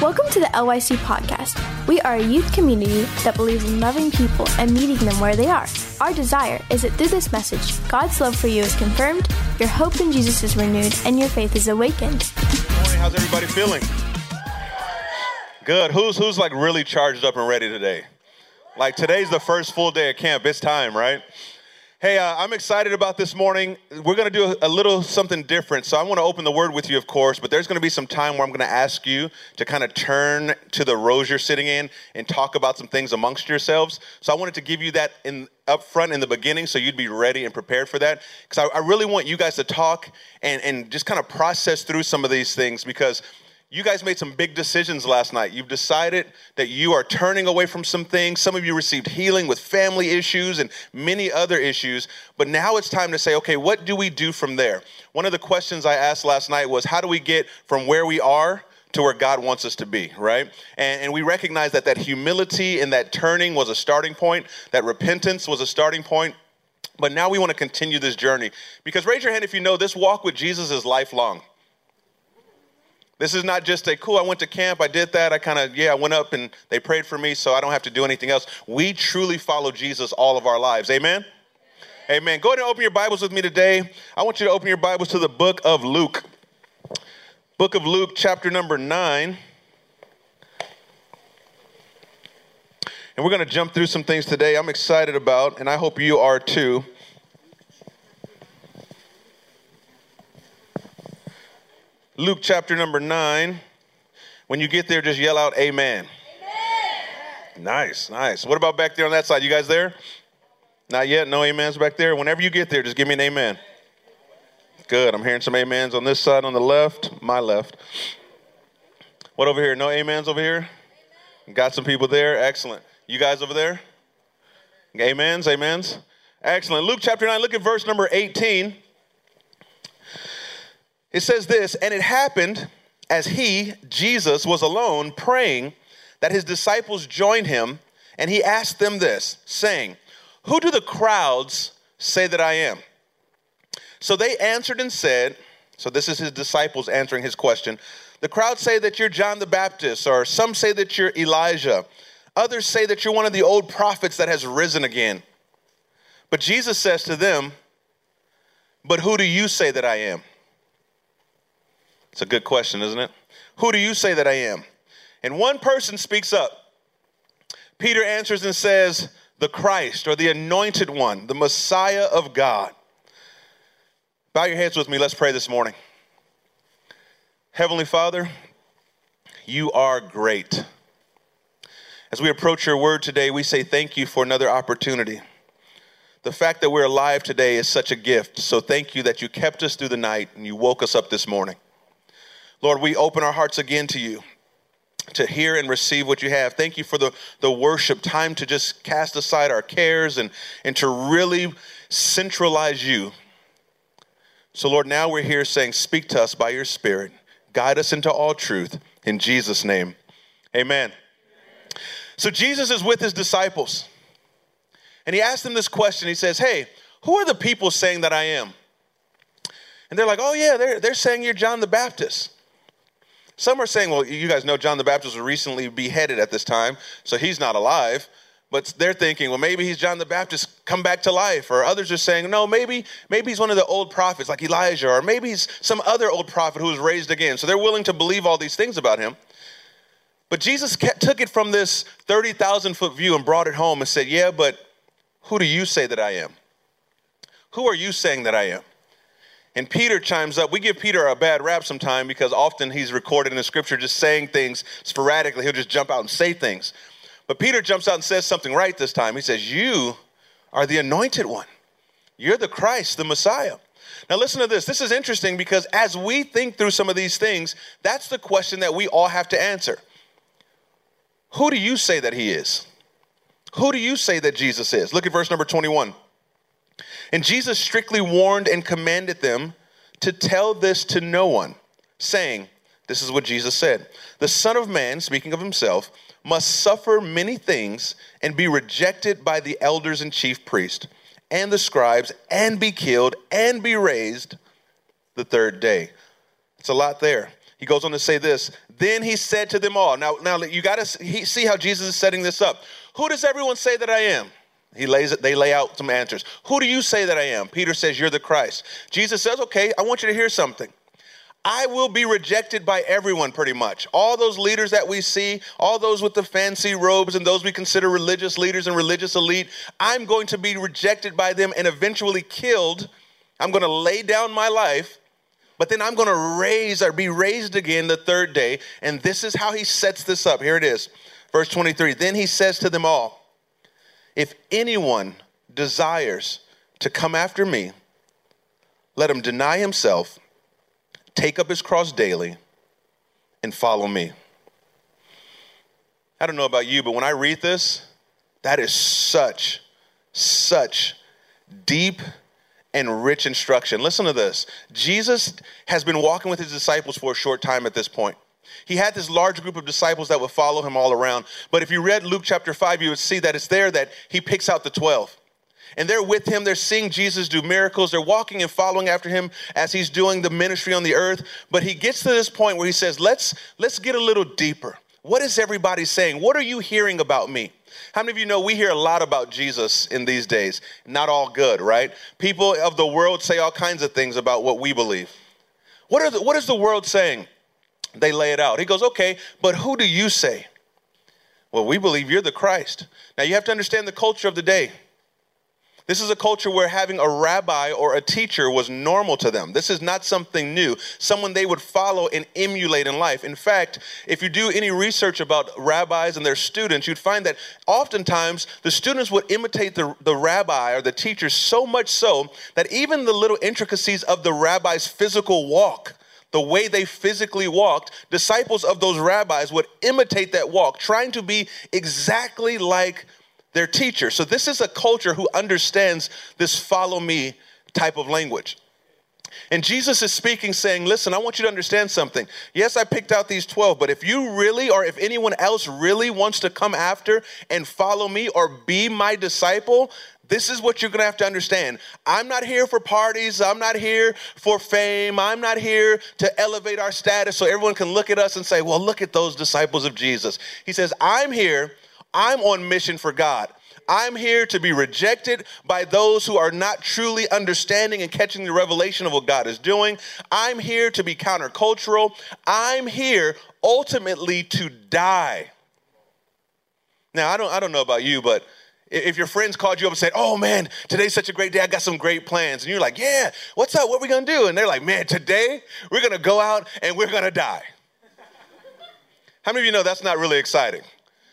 Welcome to the LYC podcast. We are a youth community that believes in loving people and meeting them where they are. Our desire is that through this message, God's love for you is confirmed, your hope in Jesus is renewed, and your faith is awakened. Good morning. How's everybody feeling? Good. Who's who's like really charged up and ready today? Like today's the first full day of camp. It's time, right? Hey, uh, I'm excited about this morning. We're going to do a, little something different. So I want to open the word with you, of course, but there's going to be some time where I'm going to ask you to kind of turn to the rows you're sitting in and talk about some things amongst yourselves. So I wanted to give you that in up front in the beginning so you'd be ready and prepared for that. Because I, I really want you guys to talk and, and just kind of process through some of these things because you guys made some big decisions last night. You've decided that you are turning away from some things. Some of you received healing with family issues and many other issues. But now it's time to say, okay, what do we do from there? One of the questions I asked last night was, how do we get from where we are to where God wants us to be, right? And, and we recognize that that humility and that turning was a starting point, that repentance was a starting point. But now we want to continue this journey. Because raise your hand if you know this walk with Jesus is lifelong. This is not just a cool, I went to camp, I did that, I kind of, yeah, I went up and they prayed for me, so I don't have to do anything else. We truly follow Jesus all of our lives. Amen? Amen. Go ahead and open your Bibles with me today. I want you to open your Bibles to the book of Luke. Book of Luke, chapter number 9. And we're going to jump through some things today I'm excited about, and I hope you are too. Luke chapter number 9. When you get there, just yell out, Amen. Amen. Nice, nice. What about back there on that side? You guys there? Not yet? No amens back there? Whenever you get there, just give me an amen. Good. I'm hearing some amens on this side, on the left, my left. What over here? No amens over here? Got some people there. Excellent. You guys over there? Amens, amens. Excellent. Luke chapter 9, look at verse number 18. It says this, and it happened as he, Jesus, was alone praying that his disciples joined him, and he asked them this, saying, Who do the crowds say that I am? So they answered and said, So this is his disciples answering his question. The crowd say that you're John the Baptist, or some say that you're Elijah. Others say that you're one of the old prophets that has risen again. But Jesus says to them, But who do you say that I am? It's a good question, isn't it? Who do you say that I am? And one person speaks up. Peter answers and says, The Christ, or the anointed one, the Messiah of God. Bow your heads with me. Let's pray this morning. Heavenly Father, you are great. As we approach your word today, we say thank you for another opportunity. The fact that we're alive today is such a gift. So thank you that you kept us through the night and you woke us up this morning. Lord, we open our hearts again to you to hear and receive what you have. Thank you for the, the worship time to just cast aside our cares and, and to really centralize you. So, Lord, now we're here saying, Speak to us by your Spirit, guide us into all truth. In Jesus' name, amen. So, Jesus is with his disciples, and he asked them this question. He says, Hey, who are the people saying that I am? And they're like, Oh, yeah, they're, they're saying you're John the Baptist. Some are saying, well, you guys know John the Baptist was recently beheaded at this time, so he's not alive. But they're thinking, well, maybe he's John the Baptist come back to life. Or others are saying, no, maybe, maybe he's one of the old prophets like Elijah, or maybe he's some other old prophet who was raised again. So they're willing to believe all these things about him. But Jesus kept, took it from this 30,000 foot view and brought it home and said, yeah, but who do you say that I am? Who are you saying that I am? And Peter chimes up. We give Peter a bad rap sometime because often he's recorded in the scripture just saying things sporadically. He'll just jump out and say things. But Peter jumps out and says something right this time. He says, You are the anointed one. You're the Christ, the Messiah. Now, listen to this. This is interesting because as we think through some of these things, that's the question that we all have to answer. Who do you say that he is? Who do you say that Jesus is? Look at verse number 21. And Jesus strictly warned and commanded them to tell this to no one, saying, This is what Jesus said The Son of Man, speaking of himself, must suffer many things and be rejected by the elders and chief priests and the scribes and be killed and be raised the third day. It's a lot there. He goes on to say this. Then he said to them all. Now, now you got to see how Jesus is setting this up. Who does everyone say that I am? He lays it, they lay out some answers. Who do you say that I am? Peter says, You're the Christ. Jesus says, Okay, I want you to hear something. I will be rejected by everyone pretty much. All those leaders that we see, all those with the fancy robes and those we consider religious leaders and religious elite, I'm going to be rejected by them and eventually killed. I'm going to lay down my life, but then I'm going to raise or be raised again the third day. And this is how he sets this up. Here it is. Verse 23. Then he says to them all, If anyone desires to come after me, let him deny himself take up his cross daily, and follow me. I don't know about you, but when I read this, that is such, such deep and rich instruction. Listen to this Jesus has been walking with his disciples for a short time at this point. He had this large group of disciples that would follow him all around. But if you read Luke chapter 5, you would see that it's there that he picks out the 12 and they're with him. They're seeing Jesus do miracles. They're walking and following after him as he's doing the ministry on the earth. But he gets to this point where he says, "Let's let's get a little deeper. What is everybody saying? What are you hearing about me?" How many of you know we hear a lot about Jesus in these days? Not all good, right? People of the world say all kinds of things about what we believe. What, are the, what is the world saying? They lay it out. He goes, okay, but who do you say? Well, we believe you're the Christ. Now you have to understand the culture of the day. This is a culture where having a rabbi or a teacher was normal to them. This is not something new, someone they would follow and emulate in life. In fact, if you do any research about rabbis and their students, you'd find that oftentimes the students would imitate the, the rabbi or the teacher so much so that even the little intricacies of the rabbi's physical walk the way they physically walked, disciples of those rabbis would imitate that walk, trying to be exactly like their teacher. So this is a culture who understands this follow me type of language. And Jesus is speaking, saying, Listen, I want you to understand something. Yes, I picked out these 12, but if you really, or if anyone else really wants to come after and follow me or be my disciple, this is what you're gonna have to understand. I'm not here for parties. I'm not here for fame. I'm not here to elevate our status so everyone can look at us and say, Well, look at those disciples of Jesus. He says, I'm here I'm on mission for God. I'm here to be rejected by those who are not truly understanding and catching the revelation of what God is doing. I'm here to be countercultural. I'm here ultimately to die. Now, I don't, I don't know about you, but if your friends called you up and said, Oh man, today's such a great day, I got some great plans. And you're like, Yeah, what's up? What are we gonna do? And they're like, Man, today we're gonna go out and we're gonna die. How many of you know that's not really exciting?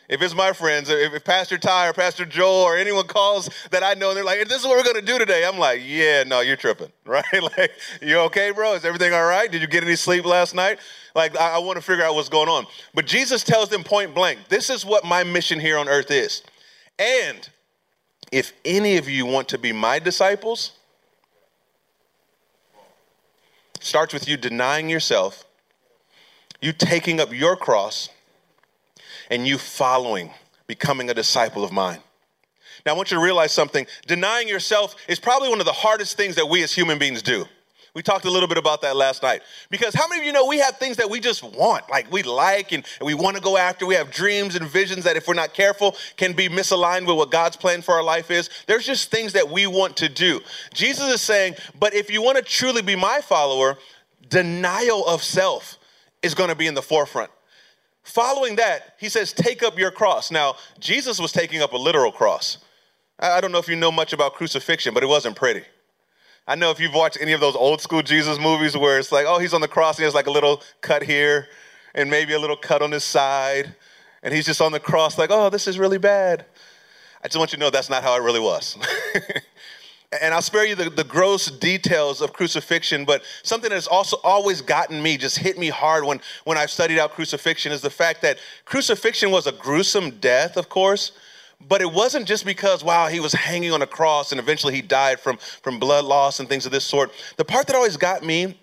If it's my friends, if, Pastor Ty or Pastor Joel or anyone calls that I know and they're like, this is what we're to do today, I'm like, yeah, no, you're tripping, right? like, you okay, bro? Is everything all right? Did you get any sleep last night? Like, I, I want to figure out what's going on. But Jesus tells them point blank, this is what my mission here on earth is. And if any of you want to be my disciples, starts with you denying yourself, you taking up your cross and you following, becoming a disciple of mine. Now, I want you to realize something. Denying yourself is probably one of the hardest things that we as human beings do. We talked a little bit about that last night. Because how many of you know we have things that we just want, like we like and, we want to go after? We have dreams and visions that, if we're not careful, can be misaligned with what God's plan for our life is. There's just things that we want to do. Jesus is saying, but if you want to truly be my follower, denial of self is going to be in the forefront. Following that, he says, Take up your cross. Now, Jesus was taking up a literal cross. I don't know if you know much about crucifixion, but it wasn't pretty. I know if you've watched any of those old school Jesus movies where it's like, oh, he's on the cross, and he has like a little cut here, and maybe a little cut on his side, and he's just on the cross, like, oh, this is really bad. I just want you to know that's not how it really was. and I'll spare you the, the gross details of crucifixion, but something that's also always gotten me, just hit me hard when, when I've studied out crucifixion, is the fact that crucifixion was a gruesome death, of course, but it wasn't just because, wow, he was hanging on a cross and eventually he died from, from blood loss and things of this sort. The part that always got me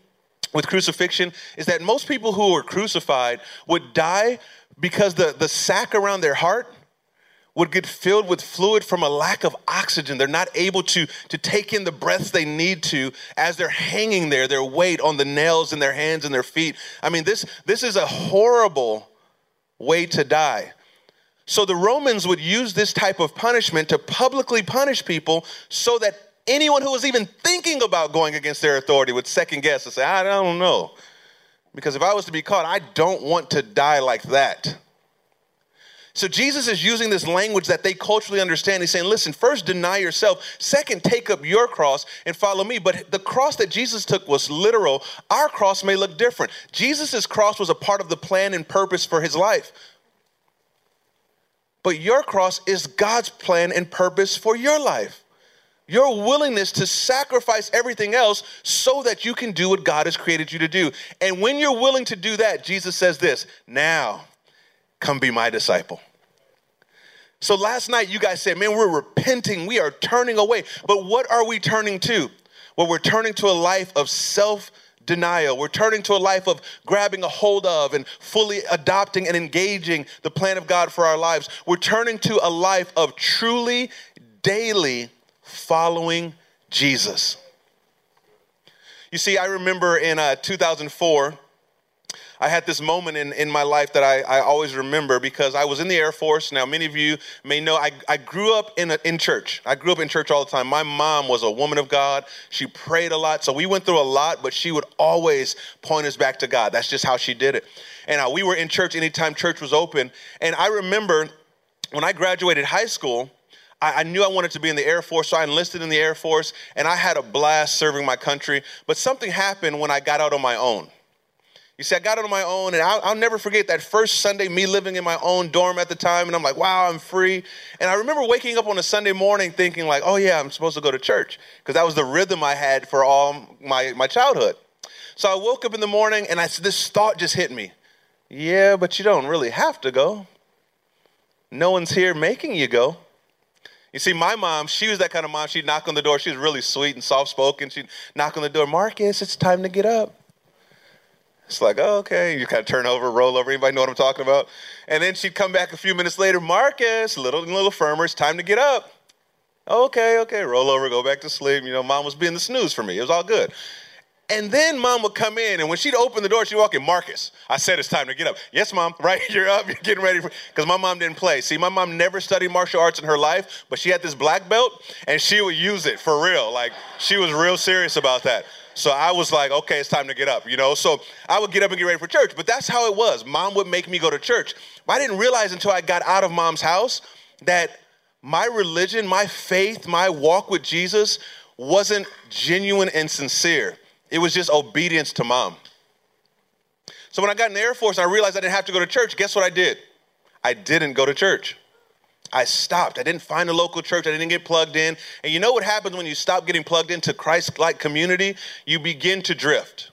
with crucifixion is that most people who were crucified would die because the, the sac around their heart would get filled with fluid from a lack of oxygen. They're not able to, to take in the breaths they need to as they're hanging there, their weight on the nails in their hands and their feet. I mean, this, this is a horrible way to die. So the Romans would use this type of punishment to publicly punish people so that anyone who was even thinking about going against their authority would second guess and say, I don't know. Because if I was to be caught, I don't want to die like that. So Jesus is using this language that they culturally understand. He's saying, listen, first deny yourself. Second, take up your cross and follow me. But the cross that Jesus took was literal. Our cross may look different. Jesus' cross was a part of the plan and purpose for his life. But your cross is God's plan and purpose for your life. Your willingness to sacrifice everything else so that you can do what God has created you to do. And when you're willing to do that, Jesus says this now Come be my disciple. So last night, you guys said, man, we're repenting. We are turning away. But what are we turning to? Well, we're turning to a life of self denial. We're turning to a life of grabbing a hold of and fully adopting and engaging the plan of God for our lives. We're turning to a life of truly, daily following Jesus. You see, I remember in uh, 2004, I had this moment in, in my life that I, I always remember because I was in the Air Force. Now, many of you may know I, I grew up in, a, in church. I grew up in church all the time. My mom was a woman of God. She prayed a lot. So we went through a lot, but she would always point us back to God. That's just how she did it. And uh, we were in church anytime church was open. And I remember when I graduated high school, I, knew I wanted to be in the Air Force, so I enlisted in the Air Force, and I had a blast serving my country. But something happened when I got out on my own. You see, I got it on my own, and I'll, I'll, never forget that first Sunday, me living in my own dorm at the time, and I'm like, wow, I'm free. And I remember waking up on a Sunday morning thinking, like, oh yeah, I'm supposed to go to church, because that was the rhythm I had for all my, my childhood. So I woke up in the morning, and I, this thought just hit me. Yeah, but you don't really have to go. No one's here making you go. You see, my mom, she was that kind of mom. She'd knock on the door. She was really sweet and soft spoken. She'd knock on the door, Marcus, it's time to get up. It's like, oh, okay. You kind of turn over, roll over. Anybody know what I'm talking about? And then she'd come back a few minutes later, Marcus, little, little firmer. It's time to get up. Okay, okay. Roll over, go back to sleep. You know, mom was being the snooze for me. It was all good. And then mom would come in, and when she'd open the door, she'd walk in, Marcus, I said it's time to get up. Yes, mom, right? You're up, you're getting ready. Because my mom didn't play. See, my mom never studied martial arts in her life, but she had this black belt, and she would use it for real. Like, she was real serious about that. So I was like, okay, it's time to get up, you know? So I would get up and get ready for church. But that's how it was. Mom would make me go to church. But I didn't realize until I got out of mom's house that my religion, my faith, my walk with Jesus wasn't genuine and sincere. It was just obedience to mom. So when I got in the Air Force, I realized I didn't have to go to church. Guess what I did? I didn't go to church. I stopped. I didn't find a local church. I didn't get plugged in. And you know what happens when you stop getting plugged into Christ like community? You begin to drift.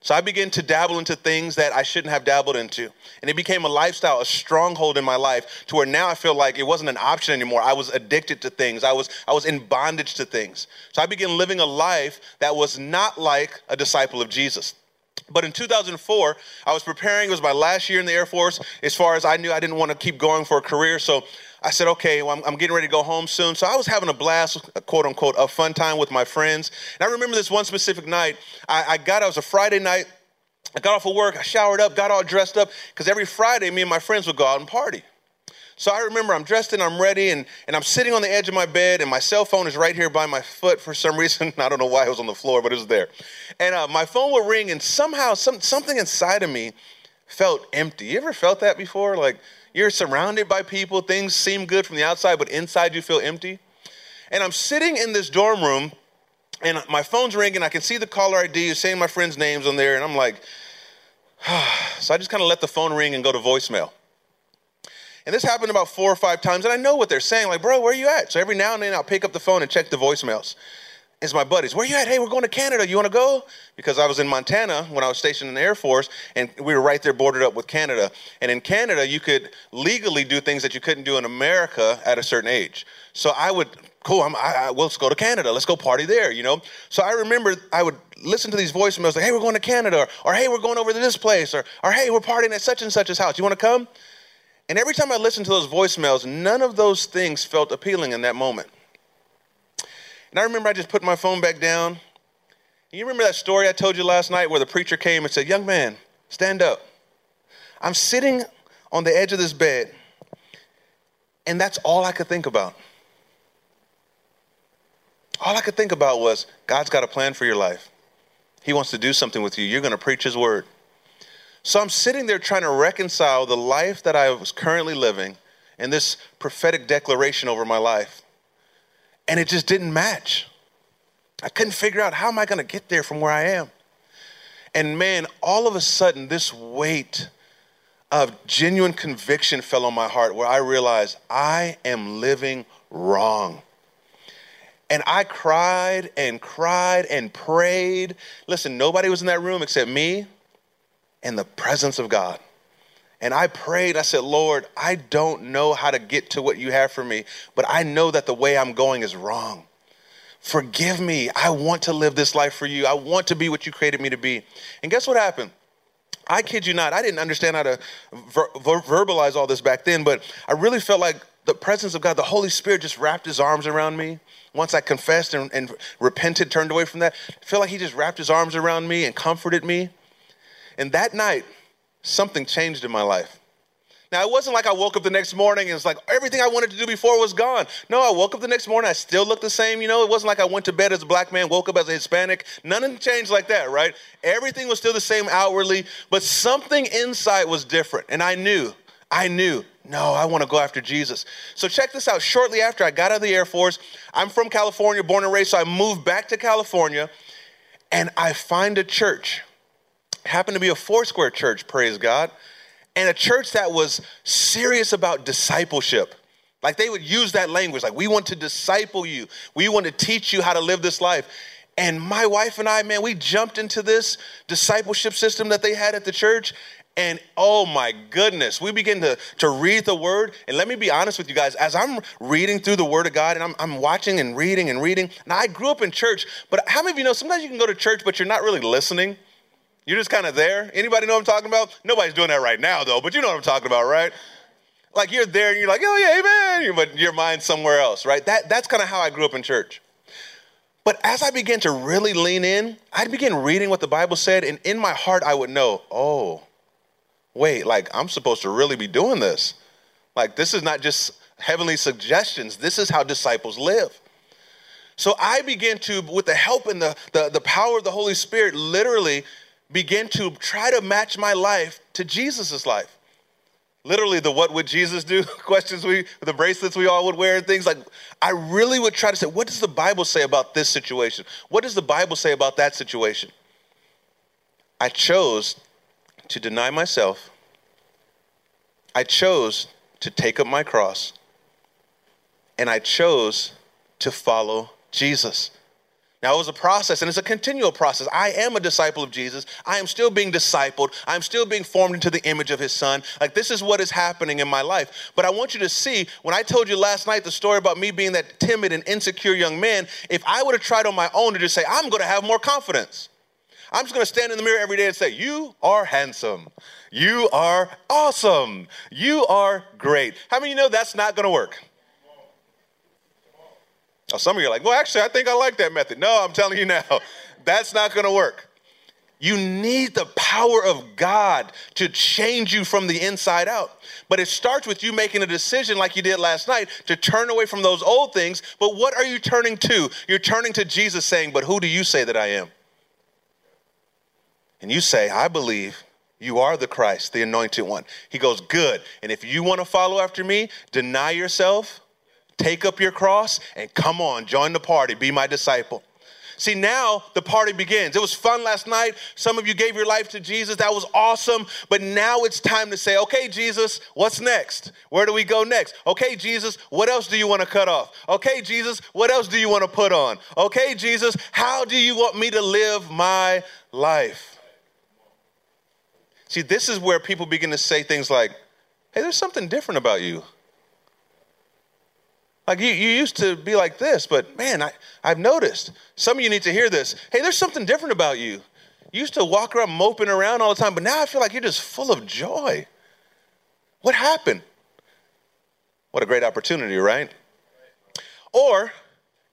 So I began to dabble into things that I shouldn't have dabbled into. And it became a lifestyle, a stronghold in my life to where now I feel like it wasn't an option anymore. I was addicted to things. I was I was in bondage to things. So I began living a life that was not like a disciple of Jesus. But in 2004, I was preparing. It was my last year in the Air Force. As far as I knew, I didn't want to keep going for a career. So I said, okay, well, I'm, I'm, getting ready to go home soon. So I was having a blast, quote unquote, a fun time with my friends. And I remember this one specific night. I, I got, it was a Friday night. I got off of work, I showered up, got all dressed up, because every Friday, me and my friends would go out and party. So I remember I'm dressed and I'm ready, and, and I'm sitting on the edge of my bed, and my cell phone is right here by my foot for some reason. I don't know why it was on the floor, but it was there. And uh, my phone would ring, and somehow some, something inside of me felt empty. You ever felt that before? Like, you're surrounded by people, things seem good from the outside, but inside you feel empty. And I'm sitting in this dorm room, and my phone's ringing. I can see the caller ID, saying my friends' names on there, and I'm like, so I just kind of let the phone ring and go to voicemail. And this happened about four or five times, and I know what they're saying, like, bro, where are you at? So every now and then I'll pick up the phone and check the voicemails is my buddies. Where you at? Hey, we're going to Canada. You want to go? Because I was in Montana when I was stationed in the Air Force, and we were right there bordered up with Canada. And in Canada, you could legally do things that you couldn't do in America at a certain age. So I would, cool, I'm, I, I, let's go to Canada. Let's go party there, you know? So I remember I would listen to these voicemails like, hey, we're going to Canada, or, or hey, we're going over to this place, or, or hey, we're partying at such and such's house. You want to come? And every time I listened to those voicemails, none of those things felt appealing in that moment. And I remember I just put my phone back down. You remember that story I told you last night where the preacher came and said, Young man, stand up. I'm sitting on the edge of this bed, and that's all I could think about. All I could think about was God's got a plan for your life. He wants to do something with you. You're going to preach His word. So I'm sitting there trying to reconcile the life that I was currently living and this prophetic declaration over my life. And it just didn't match. I couldn't figure out how am I going to get there from where I am. And man, all of a sudden, this weight of genuine conviction fell on my heart where I realized I am living wrong. And I cried and cried and prayed. Listen, nobody was in that room except me and the presence of God. And I prayed, I said, Lord, I don't know how to get to what you have for me, but I know that the way I'm going is wrong. Forgive me. I want to live this life for you. I want to be what you created me to be. And guess what happened? I kid you not, I didn't understand how to ver- ver- verbalize all this back then, but I really felt like the presence of God, the Holy Spirit just wrapped his arms around me. Once I confessed and, and repented, turned away from that, I feel like he just wrapped his arms around me and comforted me. And that night, something changed in my life. Now, it wasn't like I woke up the next morning and it's like everything I wanted to do before was gone. No, I woke up the next morning, I still looked the same. You know, it wasn't like I went to bed as a black man, woke up as a Hispanic. Nothing changed like that, right? Everything was still the same outwardly, but something inside was different. And I knew, I knew, no, I want to go after Jesus. So check this out. Shortly after I got out of the Air Force, I'm from California, born and raised, so I moved back to California and I find a church. Happened to be a Foursquare church, praise God and a church that was serious about discipleship. Like they would use that language, like, we want to disciple you, we want to teach you how to live this life. And my wife and I, man, we jumped into this discipleship system that they had at the church. And oh my goodness, we begin to, to read the word. And let me be honest with you guys, as I'm reading through the word of God and I'm, I'm watching and reading and reading, now I grew up in church, but how many of you know sometimes you can go to church, but you're not really listening? You're just kind of there. Anybody know what I'm talking about? Nobody's doing that right now, though, but you know what I'm talking about, right? Like you're there and you're like, oh yeah, amen, but your mind's somewhere else, right? That, that's kind of how I grew up in church. But as I began to really lean in, I'd begin reading what the Bible said, and in my heart, I would know, oh, wait, like I'm supposed to really be doing this. Like this is not just heavenly suggestions, this is how disciples live. So I began to, with the help and the, the, the power of the Holy Spirit, literally begin to try to match my life to Jesus' life. Literally, the what would Jesus do questions we, the bracelets we all would wear and things like, I really would try to say, what does the Bible say about this situation? What does the Bible say about that situation? I chose to deny myself. I chose to take up my cross. And I chose to follow Jesus. Now, it was a process, and it's a continual process. I am a disciple of Jesus. I am still being discipled. I'm still being formed into the image of his son. Like, this is what is happening in my life. But I want you to see, when I told you last night the story about me being that timid and insecure young man, if I would have tried on my own to just say, I'm going to have more confidence, I'm just going to stand in the mirror every day and say, You are handsome. You are awesome. You are great. How many of you know that's not going to work? Now, some of you are like, well, actually, I think I like that method. No, I'm telling you now, that's not going to work. You need the power of God to change you from the inside out. But it starts with you making a decision, like you did last night, to turn away from those old things. But what are you turning to? You're turning to Jesus saying, But who do you say that I am? And you say, I believe you are the Christ, the anointed one. He goes, Good. And if you want to follow after me, deny yourself Take up your cross and come on, join the party, be my disciple. See, now the party begins. It was fun last night. Some of you gave your life to Jesus. That was awesome. But now it's time to say, okay, Jesus, what's next? Where do we go next? Okay, Jesus, what else do you want to cut off? Okay, Jesus, what else do you want to put on? Okay, Jesus, how do you want me to live my life? See, this is where people begin to say things like, hey, there's something different about you. Like you, you used to be like this, but man, I, I've noticed. Some of you need to hear this. Hey, there's something different about you. You used to walk around moping around all the time, but now I feel like you're just full of joy. What happened? What a great opportunity, right? Or,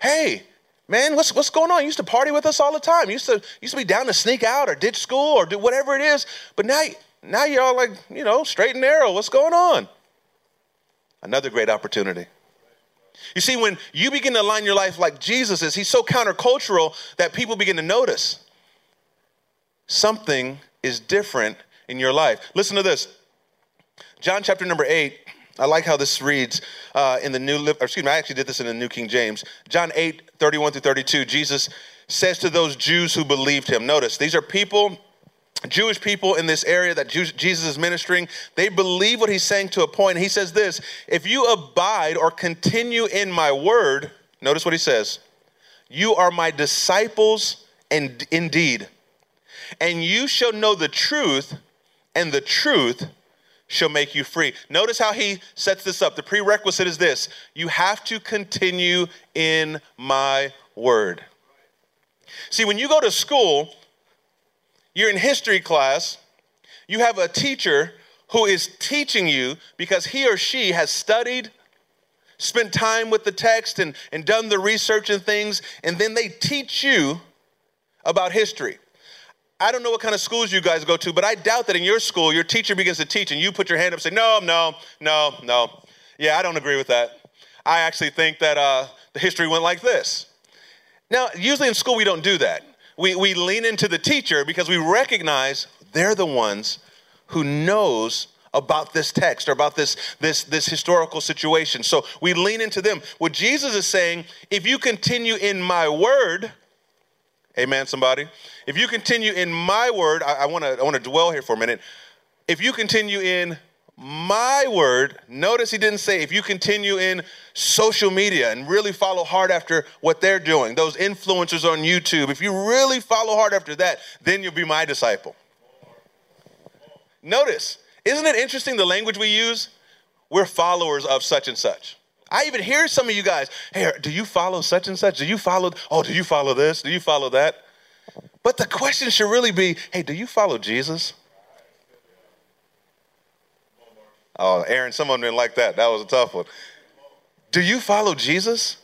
hey, man, what's, what's going on? You used to party with us all the time. You used to, used to be down to sneak out or ditch school or do whatever it is. But now, now you're all like, you know, straight and narrow. What's going on? Another great opportunity. You see, when you begin to align your life like Jesus is, he's so countercultural that people begin to notice something is different in your life. Listen to this John chapter number 8. I like how this reads uh, in the new, excuse me, I actually did this in the New King James. John 8, 31 through 32, Jesus says to those Jews who believed him, notice, these are people Jewish people in this area that Jesus is ministering, they believe what he's saying to a point. He says this if you abide or continue in my word, notice what he says, you are my disciples and indeed, and you shall know the truth, and the truth shall make you free. Notice how he sets this up. The prerequisite is this you have to continue in my word. See, when you go to school, you're in history class, you have a teacher who is teaching you because he or she has studied, spent time with the text, and, and done the research and things, and then they teach you about history. I don't know what kind of schools you guys go to, but I doubt that in your school, your teacher begins to teach and you put your hand up and say, No, no, no, no. Yeah, I don't agree with that. I actually think that uh, the history went like this. Now, usually in school, we don't do that we, we lean into the teacher because we recognize they're the ones who knows about this text or about this, this, this historical situation. So we lean into them. What Jesus is saying, if you continue in my word, amen, somebody. If you continue in my word, I, I wanna I wanna dwell here for a minute. If you continue in my word, notice he didn't say if you continue in social media and really follow hard after what they're doing, those influencers on YouTube, if you really follow hard after that, then you'll be my disciple. Notice, isn't it interesting the language we use? We're followers of such and such. I even hear some of you guys, hey, do you follow such and such? Do you follow, oh, do you follow this? Do you follow that? But the question should really be, hey, do you follow Jesus? Oh, Aaron, some of them didn't like that. That was a tough one. Do you follow Jesus?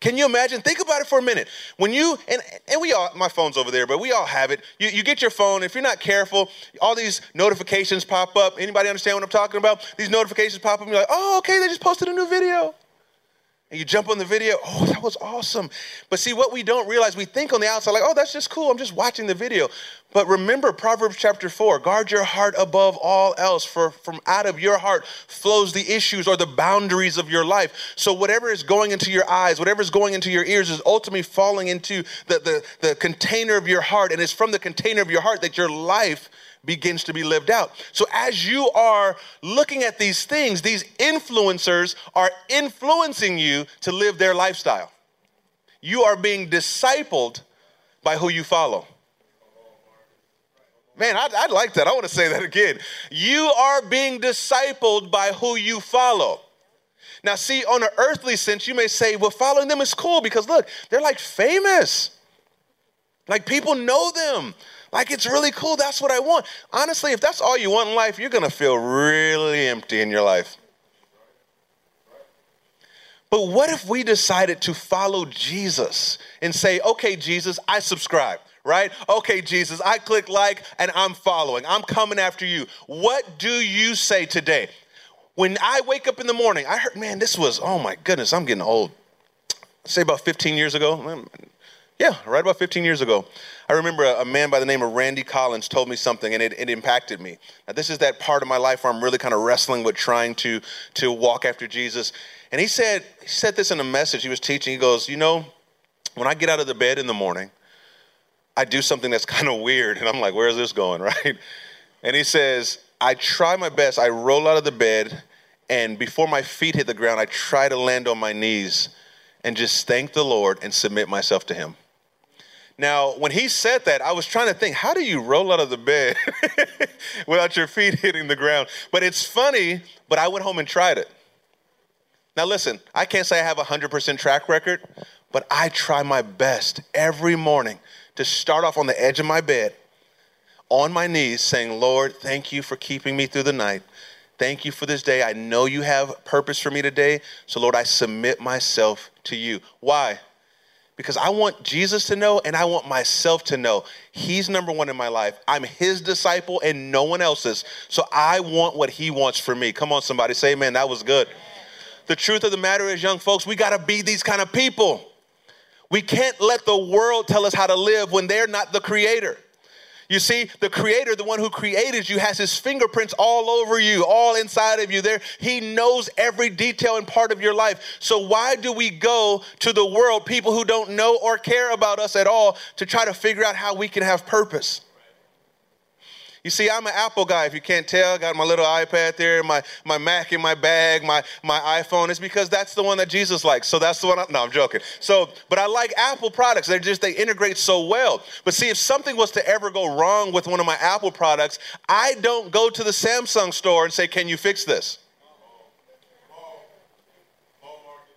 Can you imagine? Think about it for a minute. When you, and, and we all, my phone's over there, but we all have it. You, you get your phone, if you're not careful, all these notifications pop up. Anybody understand what I'm talking about? These notifications pop up, and you're like, oh, okay, they just posted a new video and you jump on the video, oh, that was awesome. But see, what we don't realize, we think on the outside, like, oh, that's just cool, I'm just watching the video. But remember Proverbs chapter 4 guard your heart above all else, for from out of your heart flows the issues or the boundaries of your life. So whatever is going into your eyes, whatever is going into your ears is ultimately falling into the, the, the container of your heart. And it's from the container of your heart that your life begins to be lived out. So, as you are looking at these things, these influencers are influencing you to live their lifestyle. You are being discipled by who you follow. Man, I'd, I'd, like that. I want to say that again. You are being discipled by who you follow. Now, see, on an earthly sense, you may say, well, following them is cool because look, they're like famous. Like people know them. Like it's really cool. That's what I want. Honestly, if that's all you want in life, you're going to feel really empty in your life. But what if we decided to follow Jesus and say, okay, Jesus, I subscribe, right? Okay, Jesus, I click like and I'm following. I'm coming after you. What do you say today? When I wake up in the morning, I heard, man, this was, oh my goodness, I'm getting old. Say about 15 years ago. Yeah, right about 15 years ago. I remember a, man by the name of Randy Collins told me something and it, it impacted me. Now, this is that part of my life where I'm really kind of wrestling with trying to, to walk after Jesus. And he said, he said this in a message he was teaching. He goes, You know, when I get out of the bed in the morning, I do something that's kind of weird. And I'm like, Where is this going, right? And he says, I try my best. I roll out of the bed, and before my feet hit the ground, I try to land on my knees and just thank the Lord and submit myself to Him. Now, when he said that, I was trying to think, how do you roll out of the bed without your feet hitting the ground? But it's funny, but I went home and tried it. Now, listen, I can't say I have a 100% track record, but I try my best every morning to start off on the edge of my bed, on my knees, saying, Lord, thank you for keeping me through the night. Thank you for this day. I know you have purpose for me today. So, Lord, I submit myself to you. Why? Because I want Jesus to know and I want myself to know He's number one in my life. I'm His disciple and no one else's. So I want what He wants for me. Come on, somebody say, amen. that was good. The truth of the matter is, young folks, we got to be these kind of people. We can't let the world tell us how to live when they're not the creator. You see, the creator, the one who created you, has his fingerprints all over you, all inside of you. There, he knows every detail and part of your life. So why do we go to the world, people who don't know or care about us at all, to try to figure out how we can have purpose? You see, I'm an Apple guy. If you can't tell, got my little iPad there, my, my Mac in my bag, my, my iPhone. It's because that's the one that Jesus likes. So that's the one. I, no, I'm joking. So, but I like Apple products. They're just they integrate so well. But see, if something was to ever go wrong with one of my Apple products, I don't go to the Samsung store and say, "Can you fix this?"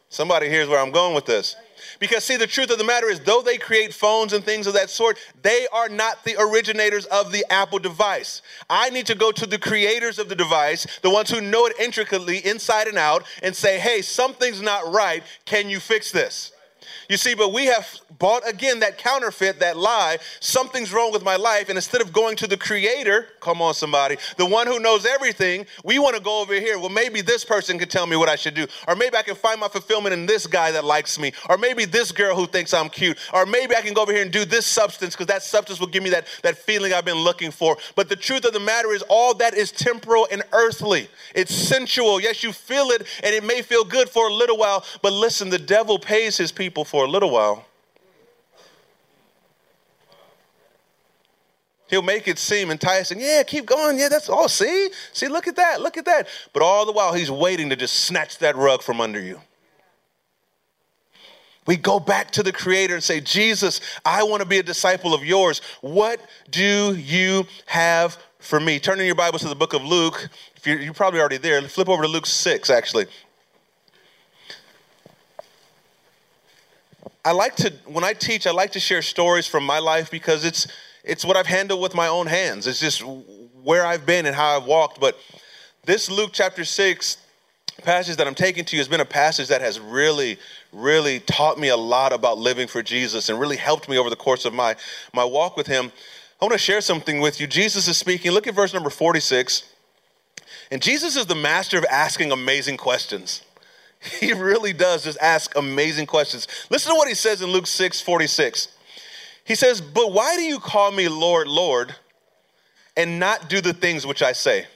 Somebody hears where I'm going with this. Because, see, the truth of the matter is, though they create phones and things of that sort, they are not the originators of the Apple device. I need to go to the creators of the device, the ones who know it intricately inside and out, and say, hey, something's not right. Can you fix this? You see, but we have bought again that counterfeit, that lie. Something's wrong with my life. And instead of going to the creator, come on, somebody, the one who knows everything, we want to go over here. Well, maybe this person can tell me what I should do. Or maybe I can find my fulfillment in this guy that likes me. Or maybe this girl who thinks I'm cute. Or maybe I can go over here and do this substance because that substance will give me that, that feeling I've been looking for. But the truth of the matter is, all that is temporal and earthly. It's sensual. Yes, you feel it and it may feel good for a little while. But listen, the devil pays his people for a little while. He'll make it seem enticing. Yeah, keep going. Yeah, that's all. See? See, look at that. Look at that. But all the while, he's waiting to just snatch that rug from under you. We go back to the Creator and say, Jesus, I want to be a disciple of yours. What do you have for me? Turn in your Bibles to the book of Luke. If you're, you're probably already there, flip over to Luke 6, actually. I like to, when I teach, I like to share stories from my life because it's, it's what I've handled with my own hands. It's just where I've been and how I've walked. But this Luke chapter 6 passage that I'm taking to you has been a passage that has really, really taught me a lot about living for Jesus and really helped me over the course of my, my walk with Him. I want to share something with you. Jesus is speaking. Look at verse number 46. And Jesus is the master of asking amazing questions. He really does just ask amazing questions. Listen to what he says in Luke 6 46. He says, But why do you call me Lord, Lord, and not do the things which I say?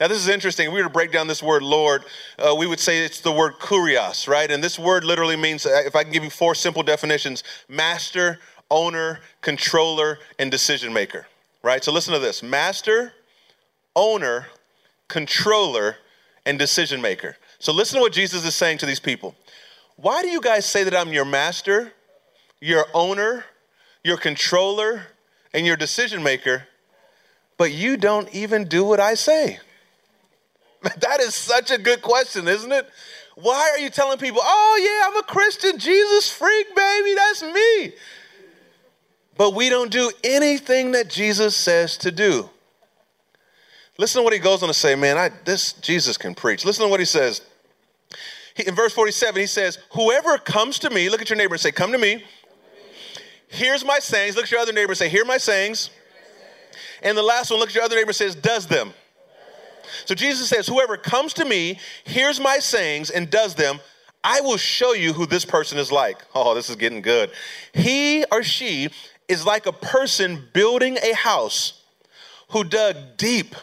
Now, this is interesting. If we were to break down this word Lord, uh, we would say it's the word kurios, right? And this word literally means, uh, if I can give you four simple definitions master, owner, controller, and decision maker, right? So listen to this master, owner, controller, and decision maker. So listen to what Jesus is saying to these people. Why do you guys say that I'm your master, your owner, your controller, and your decision maker, but you don't even do what I say? That is such a good question, isn't it? Why are you telling people, oh, yeah, I'm a Christian, Jesus freak, baby, that's me? But we don't do anything that Jesus says to do. Listen to what he goes on to say, man, I, this Jesus can preach. Listen to what he says in verse 47, he says, Whoever comes to me, look at your neighbor and say, Come to me. Hears my sayings. Look at your other neighbor and say, Hear my sayings. And the last one, look at your other neighbor and says, Does them. So Jesus says, Whoever comes to me, hears my sayings, and does them, I will show you who this person is like. Oh, this is getting good. He or she is like a person building a house who dug deep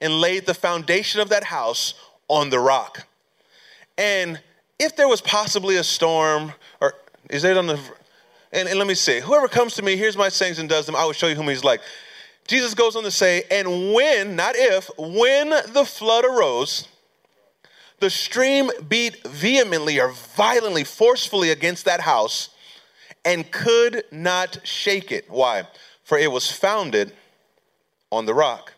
and laid the foundation of that house on the rock. And if there was possibly a storm, or is it on the, and, and let me see, whoever comes to me, hears my sayings and does them, I will show you whom he's like. Jesus goes on to say, and when, not if, when the flood arose, the stream beat vehemently or violently, forcefully against that house and could not shake it. Why? For it was founded on the rock.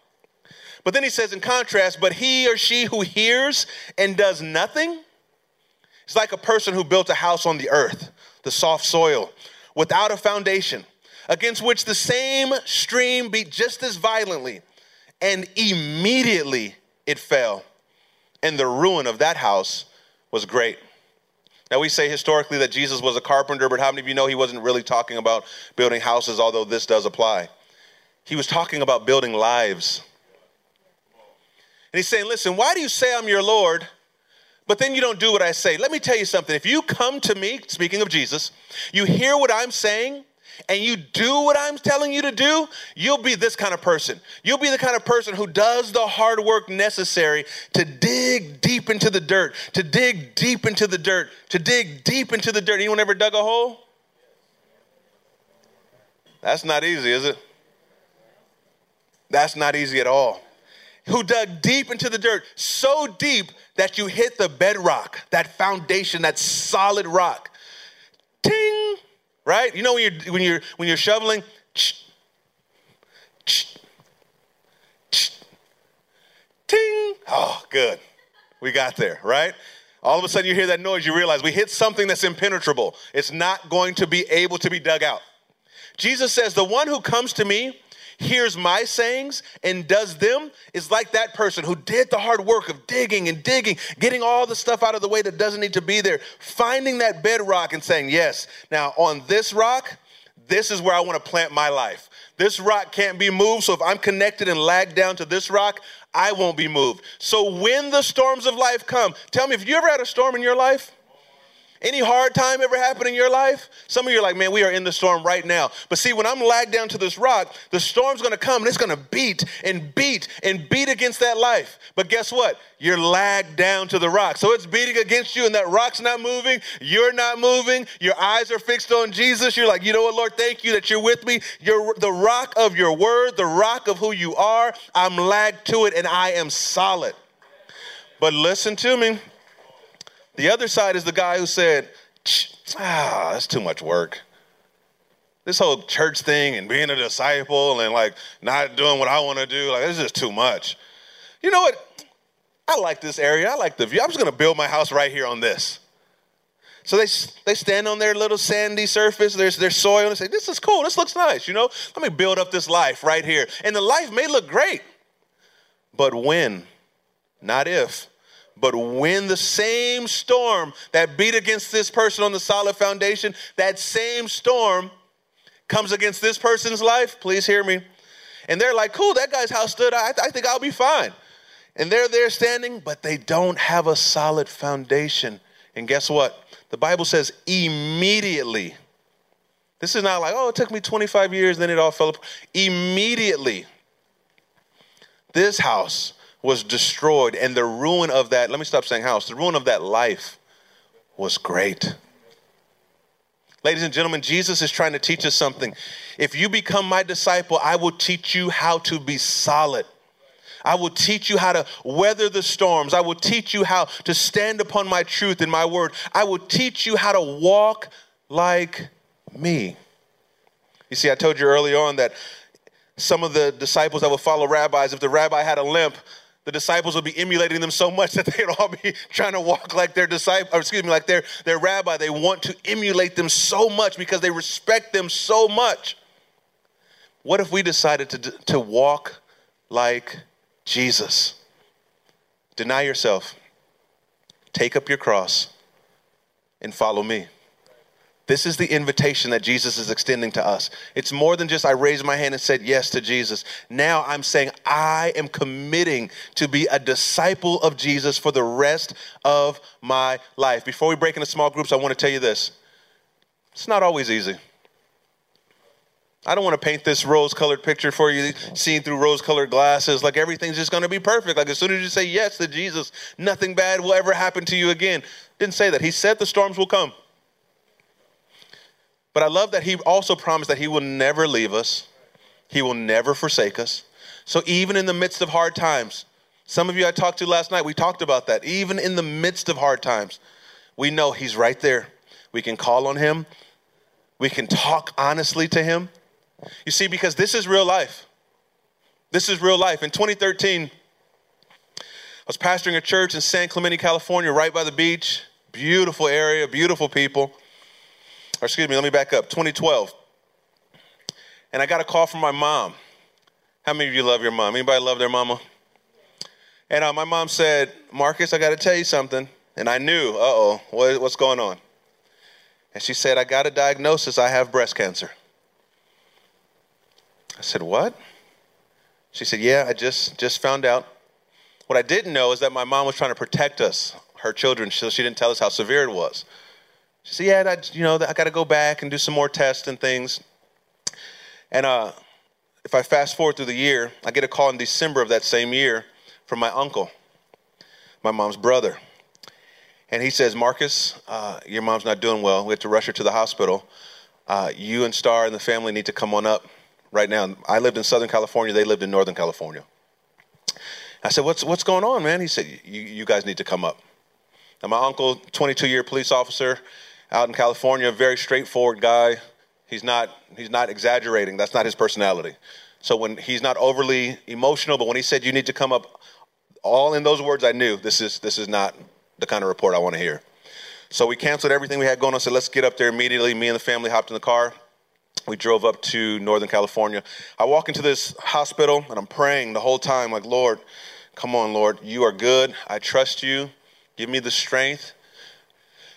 But then he says, in contrast, but he or she who hears and does nothing, it's like a person who built a house on the earth, the soft soil, without a foundation, against which the same stream beat just as violently, and immediately it fell, and the ruin of that house was great. Now, we say historically that Jesus was a carpenter, but how many of you know he wasn't really talking about building houses, although this does apply? He was talking about building lives. And he's saying, Listen, why do you say I'm your Lord, but then you don't do what I say? Let me tell you something. If you come to me, speaking of Jesus, you hear what I'm saying, and you do what I'm telling you to do, you'll be this kind of person. You'll be the kind of person who does the hard work necessary to dig deep into the dirt, to dig deep into the dirt, to dig deep into the dirt. Anyone ever dug a hole? That's not easy, is it? That's not easy at all. Who dug deep into the dirt, so deep that you hit the bedrock, that foundation, that solid rock. Ting! Right? You know when you're when you're when you're shoveling, ch, ch, ch, ting. Oh, good. We got there, right? All of a sudden you hear that noise, you realize we hit something that's impenetrable. It's not going to be able to be dug out. Jesus says, The one who comes to me hears my sayings and does them is like that person who did the hard work of digging and digging, getting all the stuff out of the way that doesn't need to be there, finding that bedrock and saying, Yes, now on this rock, this is where I want to plant my life. This rock can't be moved, so if I'm connected and lagged down to this rock, I won't be moved. So when the storms of life come, tell me, have you ever had a storm in your life? Any hard time ever happened in your life? Some of you are like, man, we are in the storm right now. But see, when I'm lagged down to this rock, the storm's gonna come and it's gonna beat and beat and beat against that life. But guess what? You're lagged down to the rock. So it's beating against you and that rock's not moving. You're not moving. Your eyes are fixed on Jesus. You're like, you know what, Lord, thank you that you're with me. You're the rock of your word, the rock of who you are. I'm lagged to it and I am solid. But listen to me. The other side is the guy who said, ah, that's too much work. This whole church thing and being a disciple and like not doing what I want to do, like, it's just too much. You know what? I like this area. I like the view. I'm just going to build my house right here on this. So they, they stand on their little sandy surface, there's their soil, and say, This is cool. This looks nice. You know, let me build up this life right here. And the life may look great, but when, not if, but when the same storm that beat against this person on the solid foundation, that same storm comes against this person's life, please hear me. And they're like, cool, that guy's house stood. I, I think I'll be fine. And they're there standing, but they don't have a solid foundation. And guess what? The Bible says immediately. This is not like, oh, it took me 25 years, then it all fell apart. Immediately, this house was destroyed, and the ruin of that, let me stop saying house, the ruin of that life was great. Ladies and gentlemen, Jesus is trying to teach us something. If you become my disciple, I will teach you how to be solid. I will teach you how to weather the storms. I will teach you how to stand upon my truth and my word. I will teach you how to walk like me. You see, I told you early on that some of the disciples that would follow rabbis, if the rabbi had a limp, the disciples would be emulating them so much that they'd all be trying to walk like their disciple, or excuse me, like their, their rabbi. They want to emulate them so much because they respect them so much. What if we decided to, to walk like Jesus? Deny yourself, take up your cross, and follow me. This is the invitation that Jesus is extending to us. It's more than just I raised my hand and said yes to Jesus. Now I'm saying I am committing to be a disciple of Jesus for the rest of my life. Before we break into small groups, I want to tell you this it's not always easy. I don't want to paint this rose colored picture for you, seeing through rose colored glasses, like everything's just going to be perfect. Like as soon as you say yes to Jesus, nothing bad will ever happen to you again. Didn't say that. He said the storms will come. But I love that he also promised that he will never leave us, he will never forsake us. So even in the midst of hard times, some of you I talked to last night, we talked about that. Even in the midst of hard times, we know he's right there. We can call on him, we can talk honestly to him. You see, because this is real life. This is real life. In 2013, I was pastoring a church in San Clemente, California, right by the beach. Beautiful area, beautiful people or excuse me, let me back up, 2012. And I got a call from my mom. How many of you love your mom? Anybody love their mama? And uh, my mom said, Marcus, I got to tell you something. And I knew, uh oh, what, what's going on? And she said, I got a diagnosis. I have breast cancer. I said, What? She said, Yeah, I just, just found out. What I didn't know is that my mom was trying to protect us, her children, so she didn't tell us how severe it was. She said, Yeah, I, you know, I got to go back and do some more tests and things. And uh, if I fast forward through the year, I get a call in December of that same year from my uncle, my mom's brother. And he says, Marcus, uh, your mom's not doing well. We have to rush her to the hospital. Uh, you and Star and the family need to come on up right now. I lived in Southern California. They lived in Northern California. I said, what's, what's going on, man? He said, you guys need to come up. Now, my uncle, 22 year police officer out in California, very straightforward guy. He's not, he's not exaggerating. That's not his personality. So when he's not overly emotional, but when he said you need to come up, all in those words, I knew this is, this is not the kind of report I want to hear. So we canceled everything we had going on. Said let's get up there immediately. Me and the family hopped in the car. We drove up to Northern California. I walk into this hospital and I'm praying the whole time, like, Lord, come on, Lord, you are good. I trust you. Give me the strength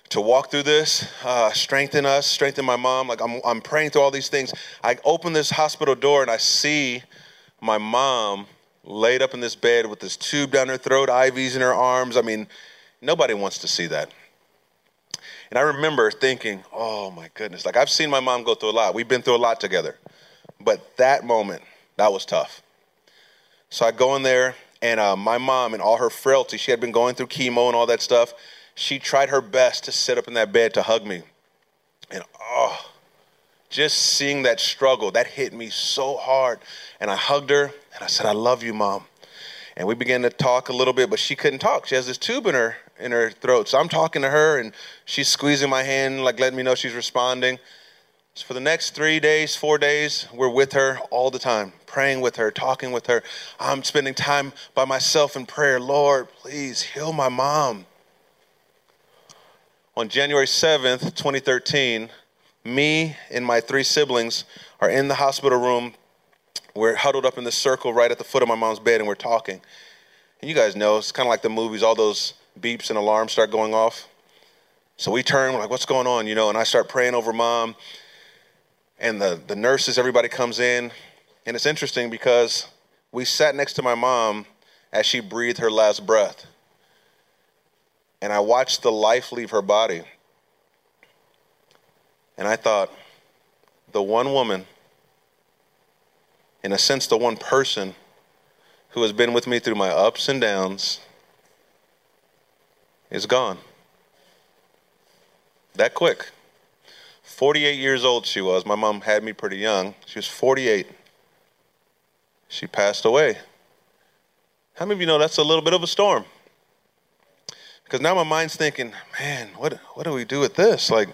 to walk through this, uh, strengthen us, strengthen my mom. Like I'm, I'm praying through all these things. I open this hospital door and I see my mom laid up in this bed with this tube down her throat, IVs in her arms. I mean, nobody wants to see that. And I remember thinking, oh my goodness, like I've seen my mom go through a lot. We've been through a lot together. But that moment, that was tough. So I go in there, and uh, my mom, and all her frailty, she had been going through chemo and all that stuff. She tried her best to sit up in that bed to hug me. And oh, just seeing that struggle, that hit me so hard. And I hugged her and I said, I love you, mom. And we began to talk a little bit, but she couldn't talk. She has this tube in her in her throat. So I'm talking to her and she's squeezing my hand, like letting me know she's responding. So for the next three days, four days, we're with her all the time, praying with her, talking with her. I'm spending time by myself in prayer. Lord, please heal my mom. On January 7th, 2013, me and my three siblings are in the hospital room. We're huddled up in this circle right at the foot of my mom's bed and we're talking. And you guys know, it's kind of like the movies, all those beeps and alarms start going off. So we turn, we're like, what's going on? You know, and I start praying over mom. And the, the nurses, everybody comes in. And it's interesting because we sat next to my mom as she breathed her last breath. And I watched the life leave her body. And I thought, the one woman, in a sense, the one person who has been with me through my ups and downs, is gone. That quick. 48 years old she was. My mom had me pretty young. She was 48. She passed away. How many of you know that's a little bit of a storm? Because now my mind's thinking, man, what, what do we do with this? Like,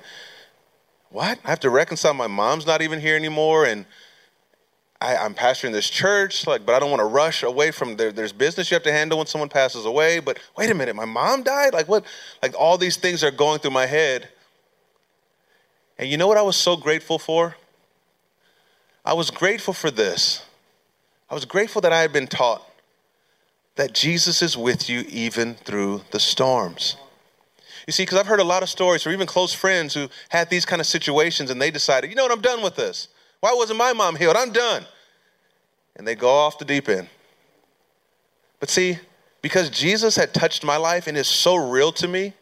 what? I have to reconcile my mom's not even here anymore and I, am pastoring this church, like, but I don't want to rush away from there. There's business you have to handle when someone passes away. But wait a minute, my mom died? Like what? Like all these things are going through my head. And you know what I was so grateful for? I was grateful for this. I was grateful that I had been taught that Jesus is with you even through the storms. You see, because I've heard a lot of stories or even close friends who had these kind of situations and they decided, you know what, I'm done with this. Why wasn't my mom healed? I'm done. And they go off the deep end. But see, because Jesus had touched my life and is so real to me,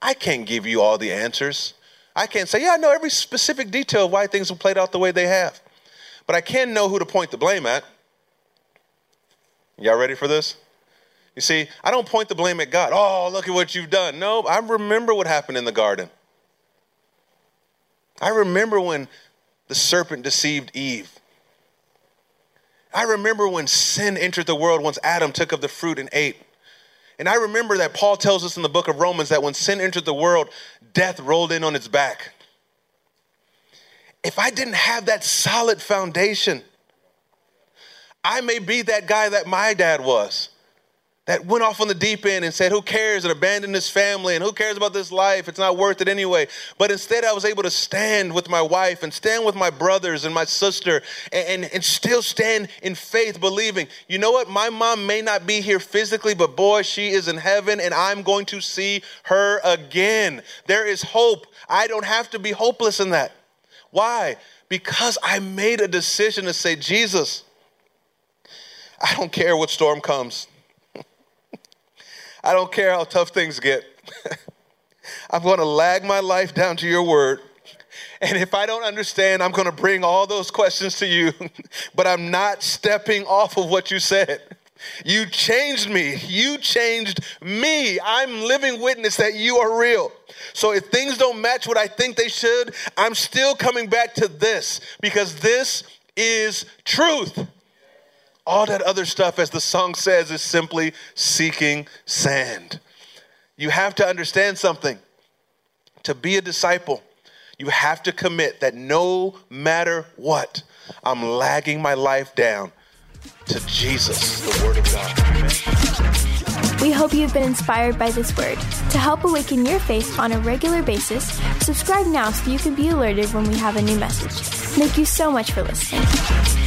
I can't give you all the answers. I can't say, yeah, I know every specific detail of why things have played out the way they have. But I can know who to point the blame at. Y'all ready for this? You see, I don't point the blame at God. Oh, look at what you've done. No, I remember what happened in the garden. I remember when the serpent deceived Eve. I remember when sin entered the world once Adam took of the fruit and ate. And I remember that Paul tells us in the book of Romans that when sin entered the world, death rolled in on its back. If I didn't have that solid foundation, I may be that guy that my dad was that went off on the deep end and said, Who cares? and abandoned his family and who cares about this life? It's not worth it anyway. But instead, I was able to stand with my wife and stand with my brothers and my sister and, and, and still stand in faith, believing, you know what? My mom may not be here physically, but boy, she is in heaven and I'm going to see her again. There is hope. I don't have to be hopeless in that. Why? Because I made a decision to say, Jesus, I don't care what storm comes. I don't care how tough things get. I'm going to lag my life down to your word. And if I don't understand, I'm going to bring all those questions to you, but I'm not stepping off of what you said. You changed me. You changed me. I'm living witness that you are real. So if things don't match what I think they should, I'm still coming back to this because this is truth. All that other stuff, as the song says, is simply seeking sand. You have to understand something. To be a disciple, you have to commit that no matter what, I'm lagging my life down to Jesus, the Word of God. We hope you've been inspired by this word. To help awaken your faith on a regular basis, subscribe now so you can be alerted when we have a new message. Thank you so much for listening.